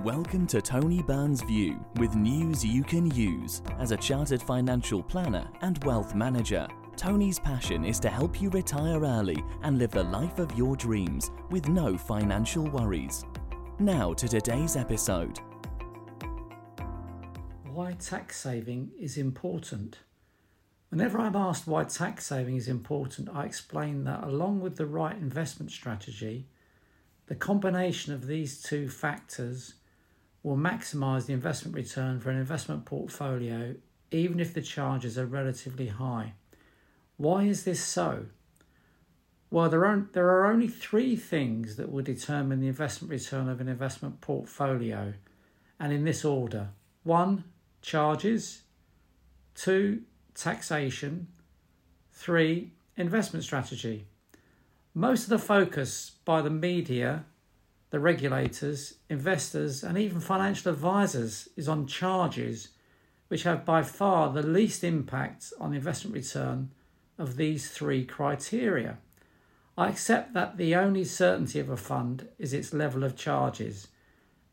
Welcome to Tony Byrne's View with news you can use. As a chartered financial planner and wealth manager, Tony's passion is to help you retire early and live the life of your dreams with no financial worries. Now to today's episode. Why tax saving is important. Whenever I'm asked why tax saving is important, I explain that along with the right investment strategy, the combination of these two factors will maximise the investment return for an investment portfolio, even if the charges are relatively high. Why is this so? Well, there are, there are only three things that will determine the investment return of an investment portfolio, and in this order one, charges, two, taxation, three, investment strategy. Most of the focus by the media, the regulators, investors, and even financial advisors is on charges, which have by far the least impact on investment return of these three criteria. I accept that the only certainty of a fund is its level of charges.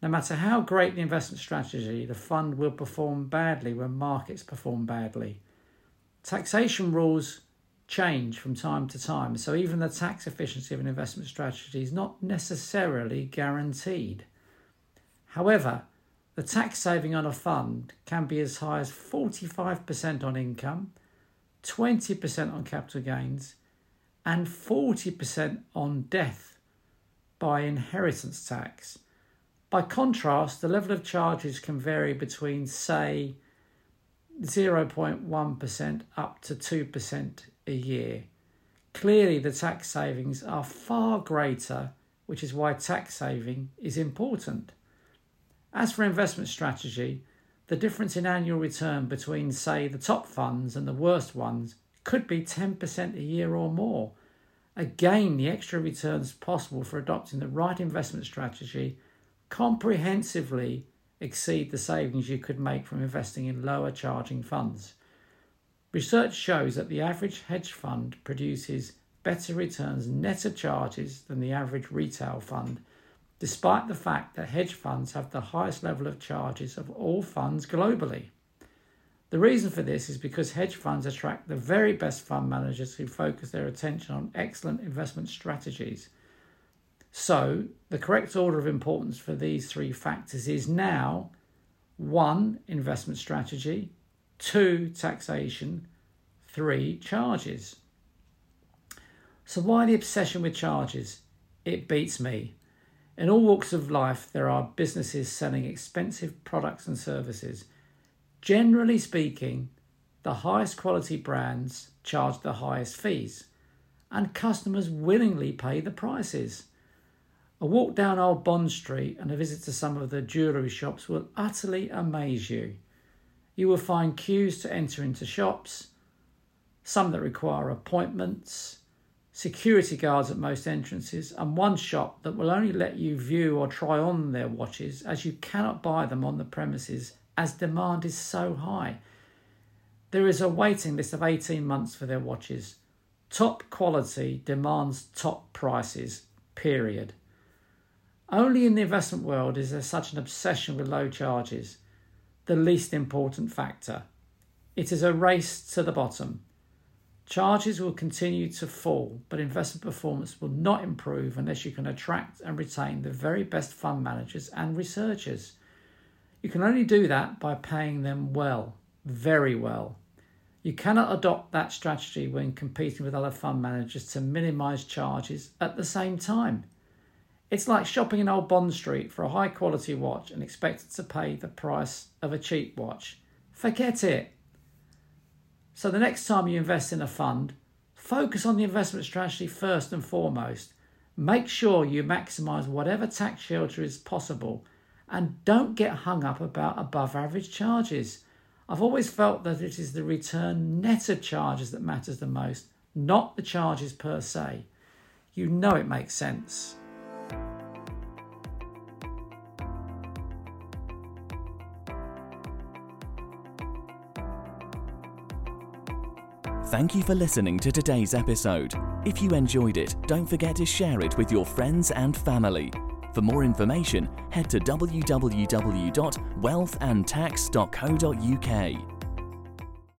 No matter how great the investment strategy, the fund will perform badly when markets perform badly. Taxation rules change from time to time, so even the tax efficiency of an investment strategy is not necessarily guaranteed. However, the tax saving on a fund can be as high as 45% on income, 20% on capital gains, and 40% on death by inheritance tax. By contrast, the level of charges can vary between, say, 0.1% up to 2% a year. Clearly, the tax savings are far greater, which is why tax saving is important. As for investment strategy, the difference in annual return between, say, the top funds and the worst ones could be 10% a year or more. Again, the extra returns possible for adopting the right investment strategy comprehensively exceed the savings you could make from investing in lower charging funds. Research shows that the average hedge fund produces better returns net of charges than the average retail fund, despite the fact that hedge funds have the highest level of charges of all funds globally. The reason for this is because hedge funds attract the very best fund managers who focus their attention on excellent investment strategies. So, the correct order of importance for these three factors is now one, investment strategy, two, taxation, three, charges. So, why the obsession with charges? It beats me. In all walks of life, there are businesses selling expensive products and services. Generally speaking, the highest quality brands charge the highest fees, and customers willingly pay the prices. A walk down Old Bond Street and a visit to some of the jewellery shops will utterly amaze you. You will find queues to enter into shops, some that require appointments, security guards at most entrances, and one shop that will only let you view or try on their watches as you cannot buy them on the premises as demand is so high. There is a waiting list of 18 months for their watches. Top quality demands top prices, period. Only in the investment world is there such an obsession with low charges, the least important factor. It is a race to the bottom. Charges will continue to fall, but investment performance will not improve unless you can attract and retain the very best fund managers and researchers. You can only do that by paying them well, very well. You cannot adopt that strategy when competing with other fund managers to minimize charges at the same time. It's like shopping in Old Bond Street for a high quality watch and expected to pay the price of a cheap watch. Forget it. So, the next time you invest in a fund, focus on the investment strategy first and foremost. Make sure you maximize whatever tax shelter is possible and don't get hung up about above average charges. I've always felt that it is the return net of charges that matters the most, not the charges per se. You know it makes sense. Thank you for listening to today's episode. If you enjoyed it, don't forget to share it with your friends and family. For more information, head to www.wealthandtax.co.uk.